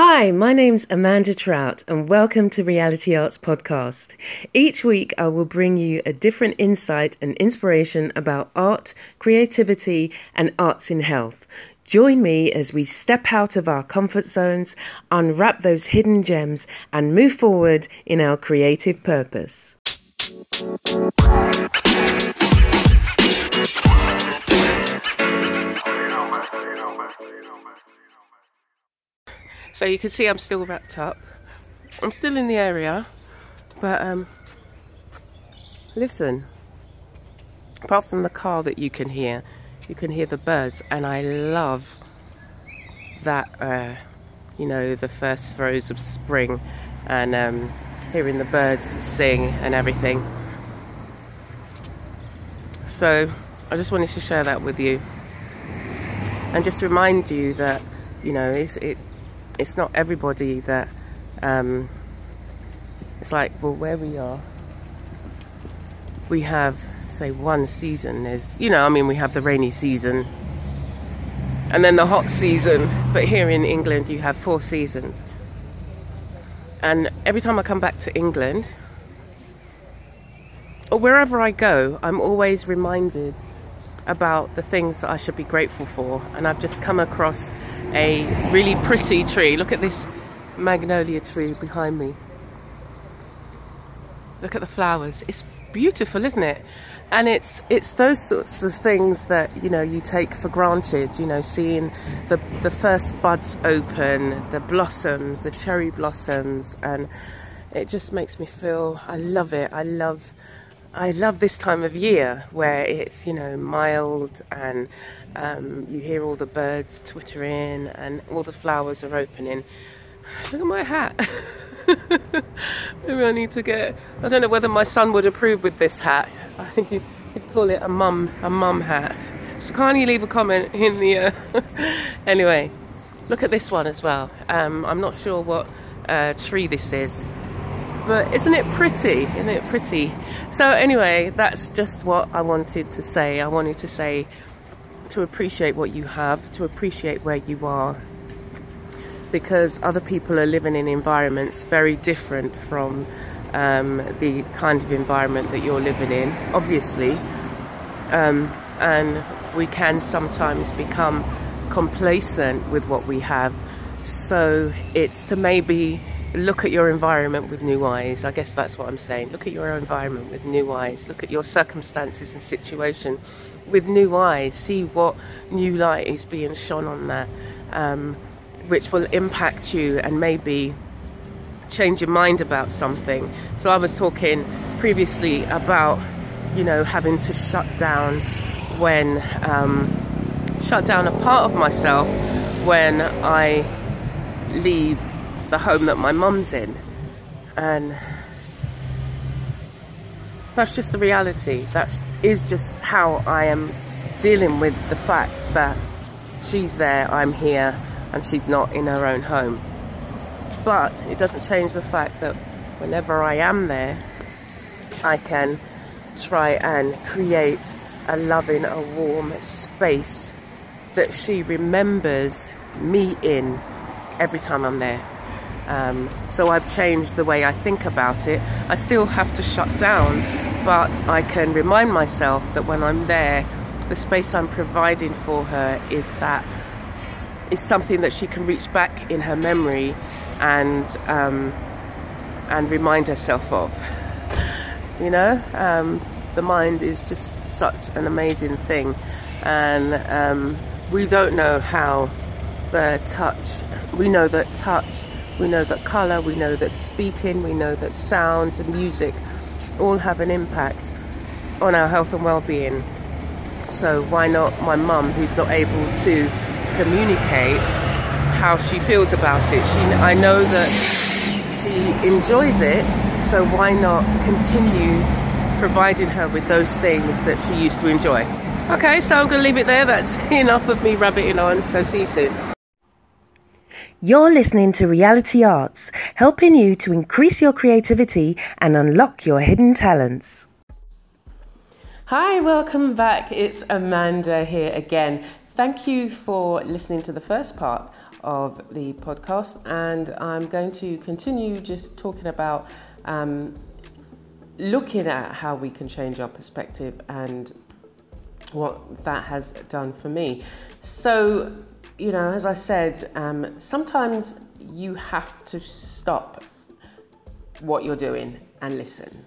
Hi, my name's Amanda Trout, and welcome to Reality Arts Podcast. Each week, I will bring you a different insight and inspiration about art, creativity, and arts in health. Join me as we step out of our comfort zones, unwrap those hidden gems, and move forward in our creative purpose. So you can see I'm still wrapped up. I'm still in the area, but um, listen. Apart from the car that you can hear, you can hear the birds, and I love that. Uh, you know, the first throes of spring, and um, hearing the birds sing and everything. So I just wanted to share that with you, and just remind you that you know it's it it's not everybody that um, it's like well where we are we have say one season is you know I mean we have the rainy season and then the hot season but here in England you have four seasons. And every time I come back to England or wherever I go I'm always reminded about the things that I should be grateful for. And I've just come across a really pretty tree. Look at this magnolia tree behind me. Look at the flowers. It's beautiful, isn't it? And it's it's those sorts of things that you know you take for granted. You know, seeing the the first buds open, the blossoms, the cherry blossoms, and it just makes me feel. I love it. I love I love this time of year where it's, you know, mild and um, you hear all the birds twittering and all the flowers are opening. Look at my hat. Maybe I need to get, I don't know whether my son would approve with this hat. I think he'd, call it a mum, a mum hat. So can't you leave a comment in the, uh... anyway, look at this one as well. Um, I'm not sure what uh, tree this is but isn't it pretty? Isn't it pretty? So anyway, that's just what I wanted to say. I wanted to say to appreciate what you have, to appreciate where you are, because other people are living in environments very different from um, the kind of environment that you're living in, obviously. Um, and we can sometimes become complacent with what we have. So it's to maybe look at your environment with new eyes. I guess that's what I'm saying. Look at your environment with new eyes. Look at your circumstances and situation with new eyes. See what new light is being shone on that, um, which will impact you and maybe change your mind about something. So I was talking previously about, you know, having to shut down when, um, shut down a part of myself when I leave the home that my mum's in. And that's just the reality. That is just how I am dealing with the fact that she's there, I'm here, and she's not in her own home. But it doesn't change the fact that whenever I am there, I can try and create a loving, a warm space that she remembers me in every time I'm there. Um, so I've changed the way I think about it. I still have to shut down, but I can remind myself that when I'm there, the space I'm providing for her is that is something that she can reach back in her memory and um, and remind herself of. You know, um, the mind is just such an amazing thing, and um, we don't know how the touch. We know that touch we know that colour, we know that speaking, we know that sound and music all have an impact on our health and well-being. So why not my mum, who's not able to communicate how she feels about it? She, I know that she enjoys it, so why not continue providing her with those things that she used to enjoy? Okay, so I'm going to leave it there. That's enough of me rabbiting on. So see you soon. You're listening to Reality Arts, helping you to increase your creativity and unlock your hidden talents. Hi, welcome back. It's Amanda here again. Thank you for listening to the first part of the podcast, and I'm going to continue just talking about um, looking at how we can change our perspective and what that has done for me. So, you know, as I said, um, sometimes you have to stop what you're doing and listen.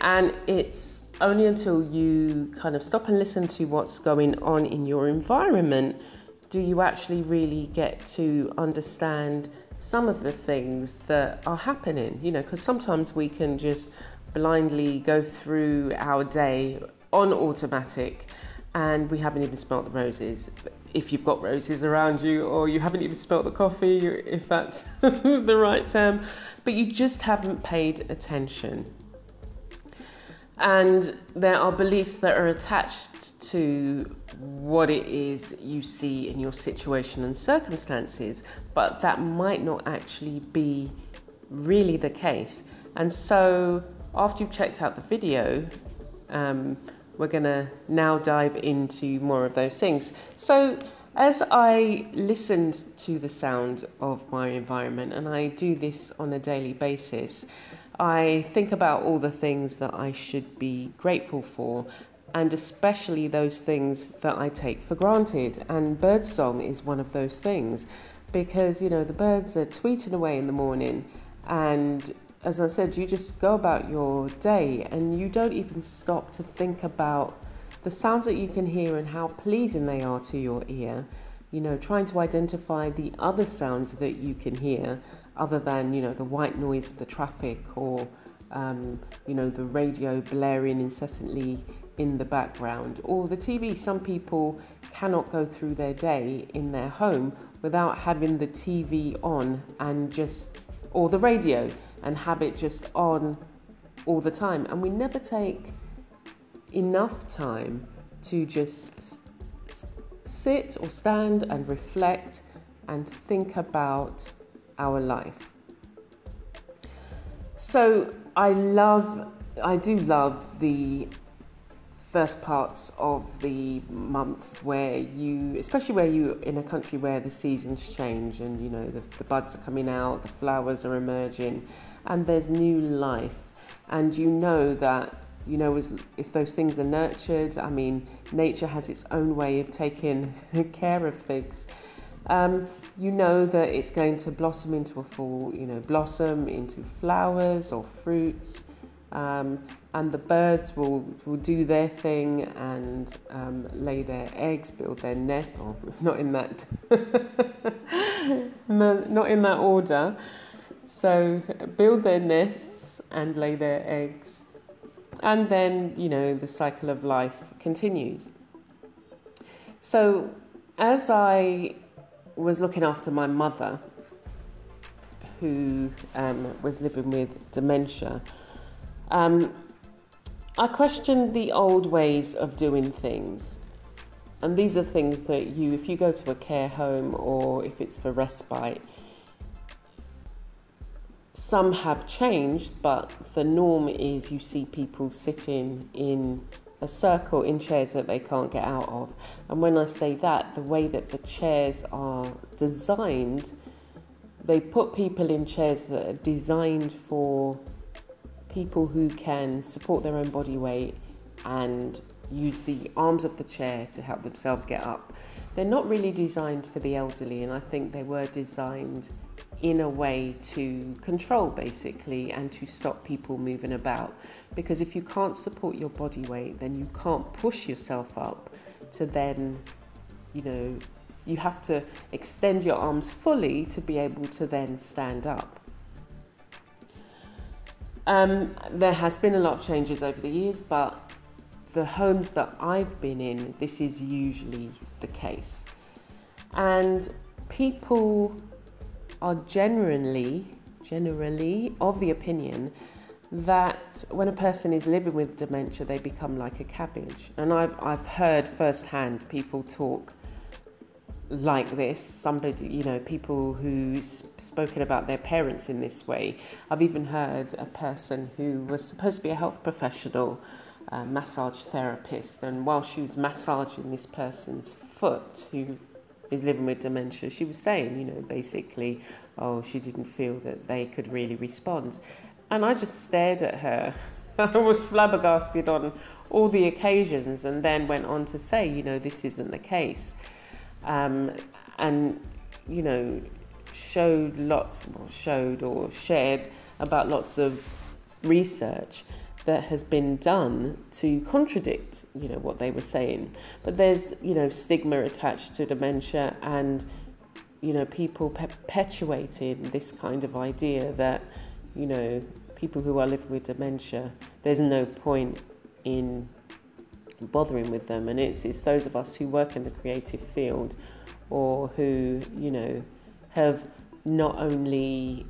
And it's only until you kind of stop and listen to what's going on in your environment do you actually really get to understand some of the things that are happening, you know, because sometimes we can just blindly go through our day on automatic and we haven't even smelt the roses. If you've got roses around you, or you haven't even smelt the coffee, if that's the right term, but you just haven't paid attention. And there are beliefs that are attached to what it is you see in your situation and circumstances, but that might not actually be really the case. And so, after you've checked out the video, um, we're going to now dive into more of those things. So, as I listened to the sound of my environment, and I do this on a daily basis, I think about all the things that I should be grateful for, and especially those things that I take for granted. And birdsong is one of those things because, you know, the birds are tweeting away in the morning, and as I said, you just go about your day and you don't even stop to think about the sounds that you can hear and how pleasing they are to your ear you know, trying to identify the other sounds that you can hear other than, you know, the white noise of the traffic or, um, you know, the radio blaring incessantly in the background or the TV. Some people cannot go through their day in their home without having the TV on and just, or the radio and have it just on all the time. And we never take enough time to just sit or stand and reflect and think about our life. So I love, I do love the first parts of the months where you, especially where you in a country where the seasons change and you know the, the buds are coming out, the flowers are emerging, and there's new life, and you know that you know, if those things are nurtured. I mean, nature has its own way of taking care of things. Um, you know that it's going to blossom into a full, you know, blossom into flowers or fruits. Um, and the birds will, will do their thing and um, lay their eggs, build their nest, or not in that, not in that order. So build their nests and lay their eggs and then, you know, the cycle of life continues. So, as I was looking after my mother, who um, was living with dementia, um, I questioned the old ways of doing things. And these are things that you, if you go to a care home or if it's for respite, some have changed, but the norm is you see people sitting in a circle in chairs that they can't get out of. And when I say that, the way that the chairs are designed, they put people in chairs that are designed for people who can support their own body weight and use the arms of the chair to help themselves get up. They're not really designed for the elderly, and I think they were designed in a way to control basically and to stop people moving about. Because if you can't support your body weight, then you can't push yourself up to then, you know, you have to extend your arms fully to be able to then stand up. Um, there has been a lot of changes over the years, but the homes that I've been in, this is usually the case. And people are generally generally of the opinion that when a person is living with dementia, they become like a cabbage. And I've, I've heard firsthand people talk like this. Somebody, you know, people who's spoken about their parents in this way. I've even heard a person who was supposed to be a health professional, a massage therapist, and while she was massaging this person's foot, who is living with dementia, she was saying, you know, basically, oh, she didn't feel that they could really respond. And I just stared at her. I was flabbergasted on all the occasions and then went on to say, you know, this isn't the case. Um, and, you know, showed lots, or showed or shared about lots of research that has been done to contradict, you know, what they were saying. But there's, you know, stigma attached to dementia and, you know, people perpetuating this kind of idea that, you know, people who are living with dementia, there's no point in bothering with them. And it's, it's those of us who work in the creative field or who, you know, have not only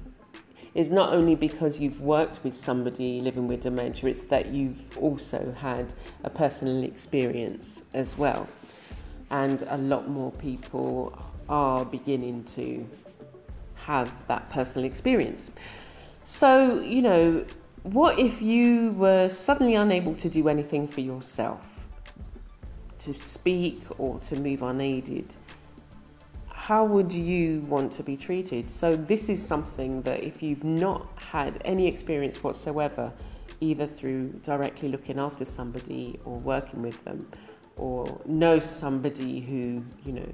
is not only because you've worked with somebody living with dementia, it's that you've also had a personal experience as well. And a lot more people are beginning to have that personal experience. So, you know, what if you were suddenly unable to do anything for yourself? To speak or to move unaided? how would you want to be treated? So, this is something that if you've not had any experience whatsoever, either through directly looking after somebody or working with them, or know somebody who, you know,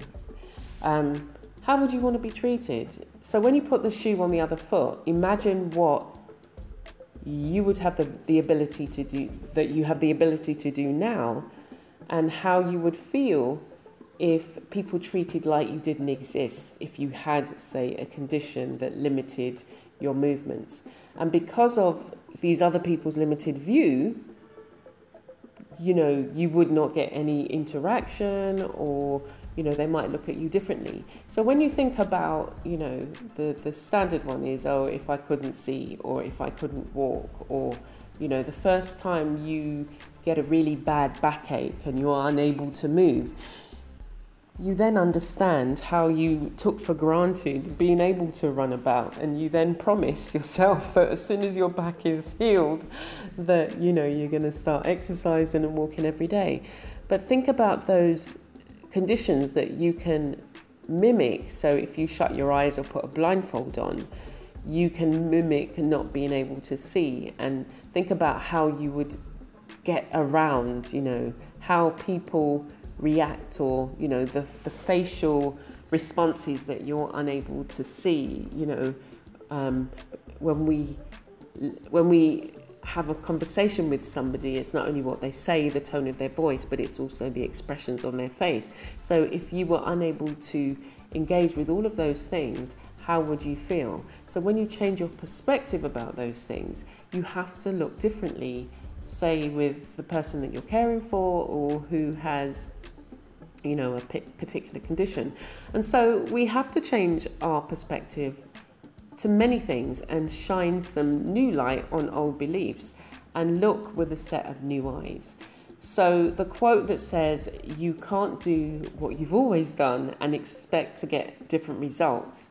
um, how would you want to be treated? So, when you put the shoe on the other foot, imagine what you would have the, the ability to do, that you have the ability to do now, and how you would feel if people treated like you didn't exist, if you had, say, a condition that limited your movements. And because of these other people's limited view, you know, you would not get any interaction or, you know, they might look at you differently. So when you think about, you know, the, the standard one is, oh, if I couldn't see or if I couldn't walk or, you know, the first time you get a really bad backache and you are unable to move, you then understand how you took for granted being able to run about. And you then promise yourself that as soon as your back is healed that you know you're going to start exercising and walking every day. But think about those conditions that you can mimic. So if you shut your eyes or put a blindfold on you can mimic not being able to see. And think about how you would get around you know how people react or you know the, the facial responses that you're unable to see you know um, when we when we have a conversation with somebody it's not only what they say the tone of their voice but it's also the expressions on their face so if you were unable to engage with all of those things how would you feel so when you change your perspective about those things you have to look differently say with the person that you're caring for or who has you know, a particular condition. And so we have to change our perspective to many things and shine some new light on old beliefs and look with a set of new eyes. So the quote that says, You can't do what you've always done and expect to get different results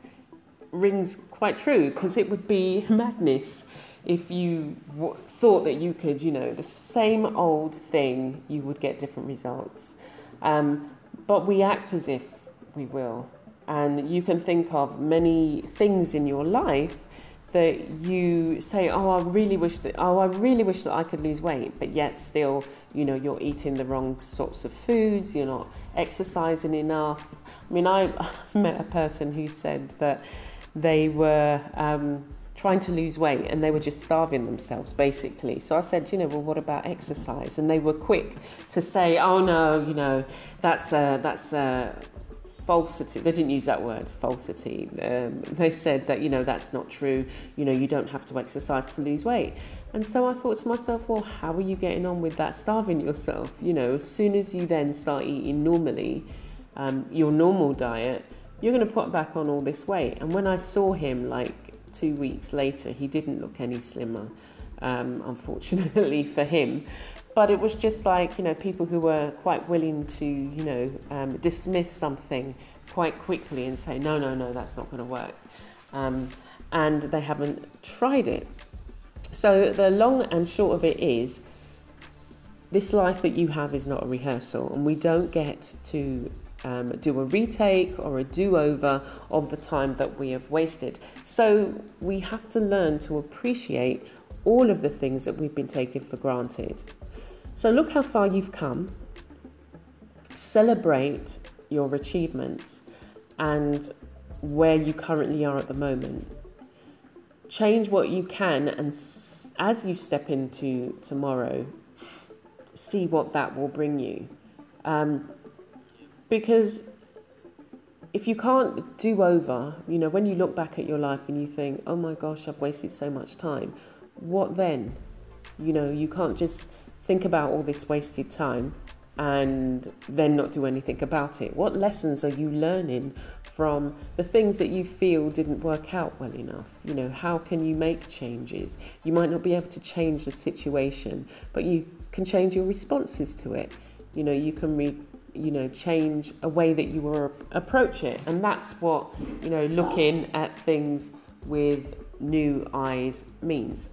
rings quite true because it would be madness if you w- thought that you could, you know, the same old thing, you would get different results. Um, but we act as if we will. And you can think of many things in your life that you say, "Oh, I really wish that. Oh, I really wish that I could lose weight," but yet still, you know, you're eating the wrong sorts of foods. You're not exercising enough. I mean, I met a person who said that they were um, trying to lose weight and they were just starving themselves basically. So I said, you know, well, what about exercise? And they were quick to say, oh no, you know, that's uh, that's uh, falsity. They didn't use that word, falsity. Um, they said that you know that's not true. You know, you don't have to exercise to lose weight. And so I thought to myself, well, how are you getting on with that starving yourself? You know, as soon as you then start eating normally, um, your normal diet. You're going to put back on all this weight. And when I saw him, like two weeks later, he didn't look any slimmer, um, unfortunately for him. But it was just like, you know, people who were quite willing to, you know, um, dismiss something quite quickly and say, no, no, no, that's not going to work. Um, and they haven't tried it. So the long and short of it is, this life that you have is not a rehearsal, and we don't get to um, do a retake or a do over of the time that we have wasted. So we have to learn to appreciate all of the things that we've been taking for granted. So look how far you've come, celebrate your achievements and where you currently are at the moment. Change what you can, and as you step into tomorrow, see what that will bring you. Um, because if you can't do over, you know, when you look back at your life and you think, oh my gosh, I've wasted so much time, what then? You know, you can't just think about all this wasted time and then not do anything about it. What lessons are you learning from the things that you feel didn't work out well enough? You know, how can you make changes? You might not be able to change the situation, but you can change your responses to it. You know, you can re, you know, change a way that you will approach it. And that's what, you know, looking at things with new eyes means.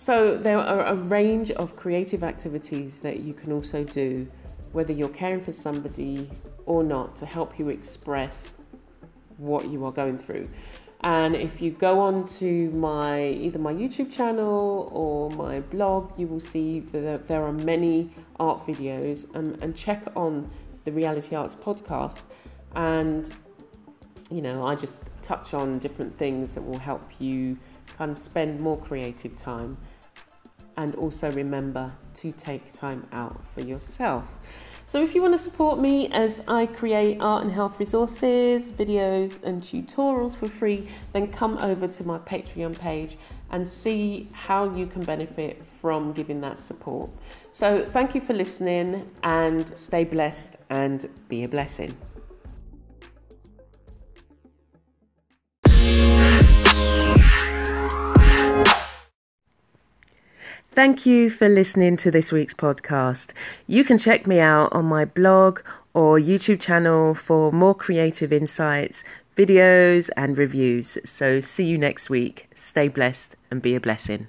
So there are a range of creative activities that you can also do whether you're caring for somebody or not, to help you express what you are going through. And if you go on to my either my YouTube channel or my blog, you will see that there are many art videos and, and check on the Reality Arts podcast. And you know, I just touch on different things that will help you kind of spend more creative time and also remember to take time out for yourself. So, if you want to support me as I create art and health resources, videos, and tutorials for free, then come over to my Patreon page and see how you can benefit from giving that support. So, thank you for listening and stay blessed and be a blessing. Thank you for listening to this week's podcast. You can check me out on my blog or YouTube channel for more creative insights, videos, and reviews. So, see you next week. Stay blessed and be a blessing.